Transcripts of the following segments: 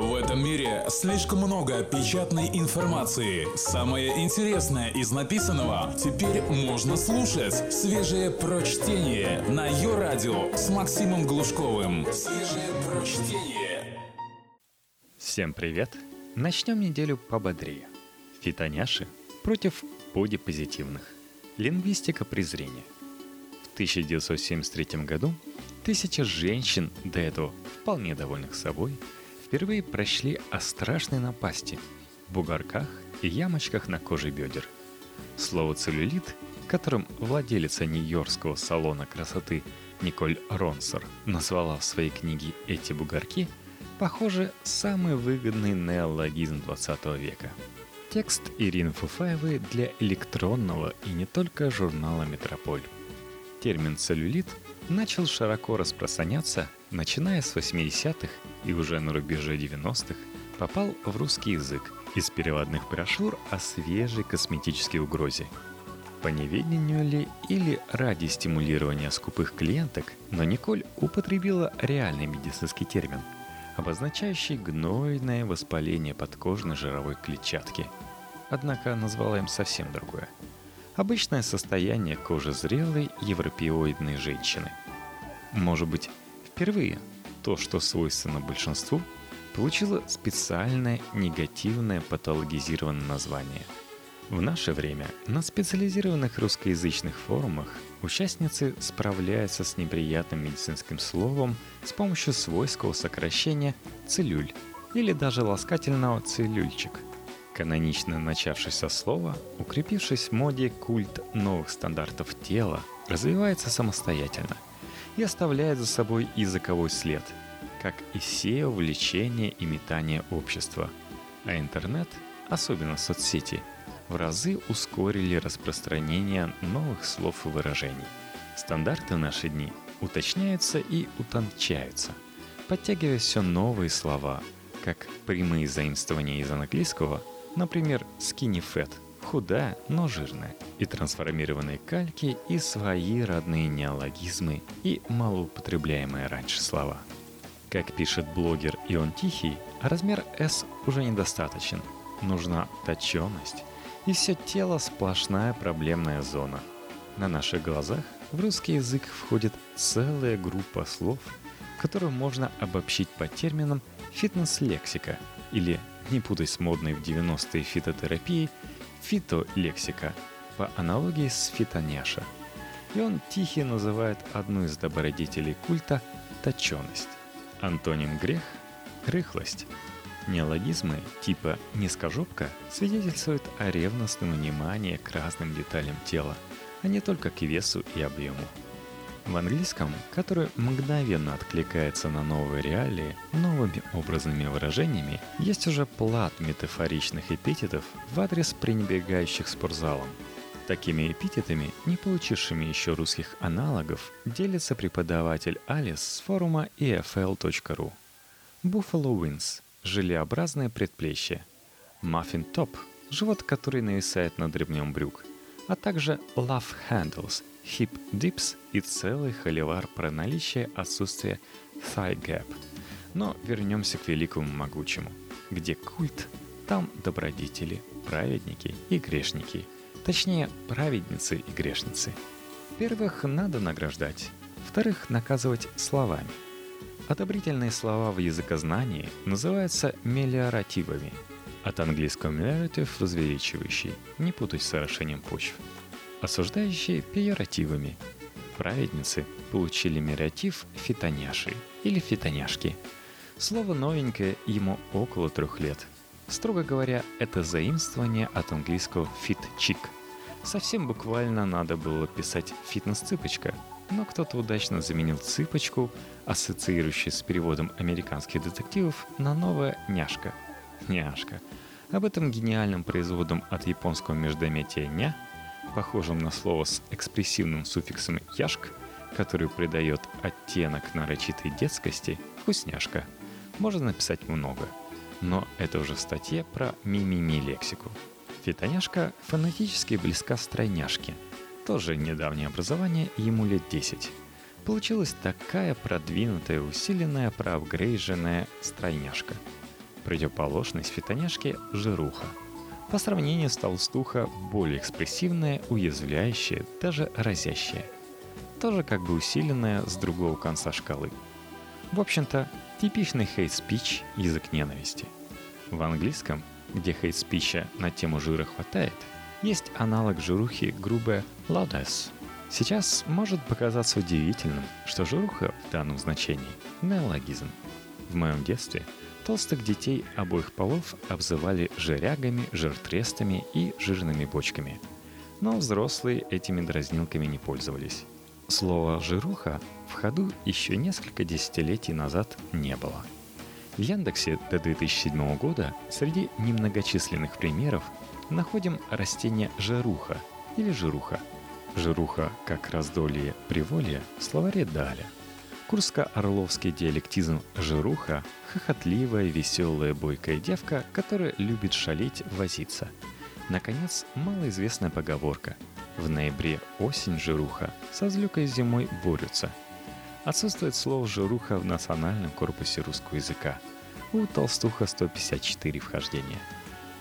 В этом мире слишком много печатной информации. Самое интересное из написанного теперь можно слушать. Свежее прочтение на ее радио с Максимом Глушковым. Свежее прочтение. Всем привет! Начнем неделю пободрее. Фитоняши против бодипозитивных. Лингвистика презрения. В 1973 году тысяча женщин, до этого вполне довольных собой, впервые прочли о страшной напасти – бугорках и ямочках на коже бедер. Слово «целлюлит», которым владелица Нью-Йоркского салона красоты Николь Ронсор назвала в своей книге эти бугорки, похоже, самый выгодный неологизм 20 века. Текст Ирины Фуфаевой для электронного и не только журнала «Метрополь». Термин «целлюлит» начал широко распространяться, начиная с 80-х и уже на рубеже 90-х попал в русский язык из переводных брошюр о свежей косметической угрозе. По неведению ли или ради стимулирования скупых клиенток, но Николь употребила реальный медицинский термин, обозначающий гнойное воспаление подкожной жировой клетчатки. Однако назвала им совсем другое. Обычное состояние кожи зрелой европеоидной женщины. Может быть, впервые то, что свойственно большинству, получило специальное негативное патологизированное название. В наше время на специализированных русскоязычных форумах участницы справляются с неприятным медицинским словом с помощью свойского сокращения «целюль» или даже ласкательного «целюльчик». Канонично начавшееся слово, укрепившись в моде культ новых стандартов тела, развивается самостоятельно – и оставляет за собой языковой след, как и все увлечения и метания общества. А интернет, особенно соцсети, в разы ускорили распространение новых слов и выражений. Стандарты наши дни уточняются и утончаются, подтягивая все новые слова, как прямые заимствования из английского, например, skinny fat – худая, но жирная, и трансформированные кальки, и свои родные неологизмы, и малоупотребляемые раньше слова. Как пишет блогер Ион Тихий, размер S уже недостаточен. Нужна точенность, и все тело сплошная проблемная зона. На наших глазах в русский язык входит целая группа слов, которую можно обобщить по терминам фитнес-лексика или, не путай с модной в 90-е фитотерапией, фитолексика по аналогии с фитоняша. И он тихий называет одну из добродетелей культа точеность. Антоним грех – рыхлость. Неологизмы типа «низкожопка» свидетельствуют о ревностном внимании к разным деталям тела, а не только к весу и объему. В английском, который мгновенно откликается на новые реалии новыми образными выражениями, есть уже плат метафоричных эпитетов в адрес пренебрегающих спортзалом. Такими эпитетами, не получившими еще русских аналогов, делится преподаватель Алис с форума efl.ru. Buffalo Wings – желеобразное предплечье. Muffin Top – живот, который нависает над ремнем брюк. А также Love Handles – hip dips и целый холивар про наличие отсутствия thigh gap. Но вернемся к великому могучему. Где культ, там добродетели, праведники и грешники. Точнее, праведницы и грешницы. Первых надо награждать, вторых наказывать словами. Одобрительные слова в языкознании называются мелиоративами. От английского meliorative – возвеличивающий, не путать с орошением почв – осуждающие пеоративами. Праведницы получили миратив фитоняши или фитоняшки. Слово новенькое ему около трех лет. Строго говоря, это заимствование от английского fit-chick. Совсем буквально надо было писать «фитнес-цыпочка», но кто-то удачно заменил цыпочку, ассоциирующую с переводом американских детективов, на новое «няшка». Няшка. Об этом гениальном производом от японского междометия «ня» похожим на слово с экспрессивным суффиксом «яшк», который придает оттенок нарочитой детскости, «вкусняшка», можно написать много. Но это уже в статье про мимими лексику. Фитоняшка фонетически близка стройняшке. Тоже недавнее образование, ему лет 10. Получилась такая продвинутая, усиленная, проапгрейженная стройняшка. Противоположность фитоняшке – жируха. По сравнению с толстуха более экспрессивная, уязвляющая, даже разящая. Тоже как бы усиленная с другого конца шкалы. В общем-то, типичный хейт-спич – язык ненависти. В английском, где хейт-спича на тему жира хватает, есть аналог жирухи грубая loudness. Сейчас может показаться удивительным, что жируха в данном значении – неологизм. В моем детстве – Толстых детей обоих полов обзывали жирягами, жиртрестами и жирными бочками. Но взрослые этими дразнилками не пользовались. Слово «жируха» в ходу еще несколько десятилетий назад не было. В Яндексе до 2007 года среди немногочисленных примеров находим растение жируха или жируха. Жируха как раздолье приволье в словаре Даля – Курско-орловский диалектизм «жируха» — хохотливая, веселая, бойкая девка, которая любит шалить, возиться. Наконец, малоизвестная поговорка «В ноябре осень жируха, со злюкой зимой борются». Отсутствует слово «жируха» в национальном корпусе русского языка. У толстуха 154 вхождения.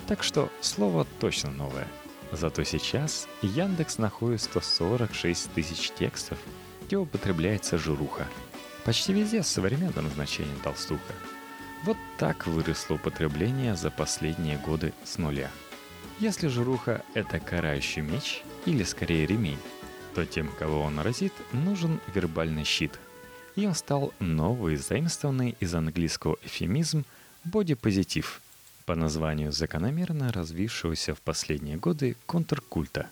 Так что слово точно новое. Зато сейчас Яндекс находит 146 тысяч текстов, где употребляется жируха – Почти везде с современным значением толстуха. Вот так выросло употребление за последние годы с нуля. Если жируха – это карающий меч, или скорее ремень, то тем, кого он разит, нужен вербальный щит. И он стал новый, заимствованный из английского эфемизм «бодипозитив», по названию закономерно развившегося в последние годы контркульта.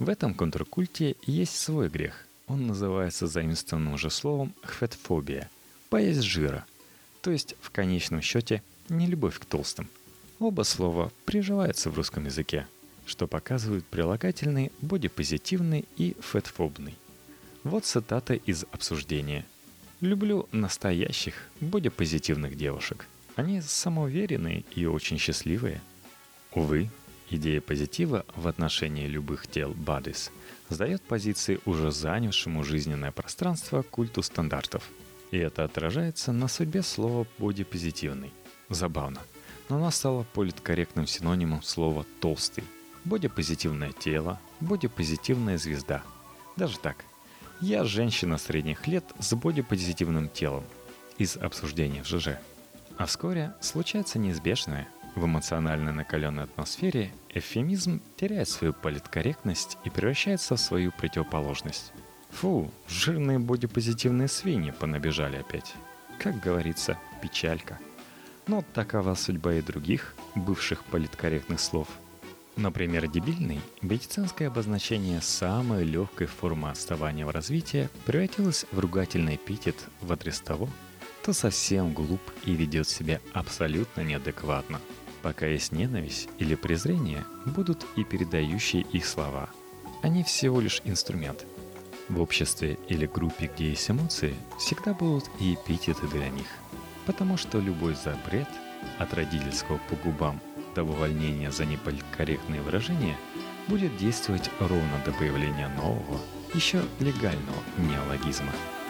В этом контркульте есть свой грех – он называется заимствованным уже словом «хфетфобия» – боязнь жира, то есть в конечном счете не любовь к толстым. Оба слова приживаются в русском языке, что показывают прилагательный бодипозитивный и фетфобный. Вот цитата из обсуждения. «Люблю настоящих бодипозитивных девушек. Они самоуверенные и очень счастливые». Увы, идея позитива в отношении любых тел bodies – сдает позиции уже занявшему жизненное пространство культу стандартов. И это отражается на судьбе слова «бодипозитивный». Забавно. Но оно стало политкорректным синонимом слова «толстый». Бодипозитивное тело, бодипозитивная звезда. Даже так. Я женщина средних лет с бодипозитивным телом. Из обсуждения в ЖЖ. А вскоре случается неизбежное – в эмоционально накаленной атмосфере эвфемизм теряет свою политкорректность и превращается в свою противоположность. Фу, жирные бодипозитивные свиньи понабежали опять. Как говорится, печалька. Но такова судьба и других бывших политкорректных слов. Например, дебильный медицинское обозначение самой легкой формы отставания в развитии превратилось в ругательный эпитет в адрес того, кто совсем глуп и ведет себя абсолютно неадекватно – Пока есть ненависть или презрение, будут и передающие их слова. Они всего лишь инструмент. В обществе или группе, где есть эмоции, всегда будут и эпитеты для них. Потому что любой запрет, от родительского по губам до увольнения за неполиткорректные выражения, будет действовать ровно до появления нового, еще легального неологизма –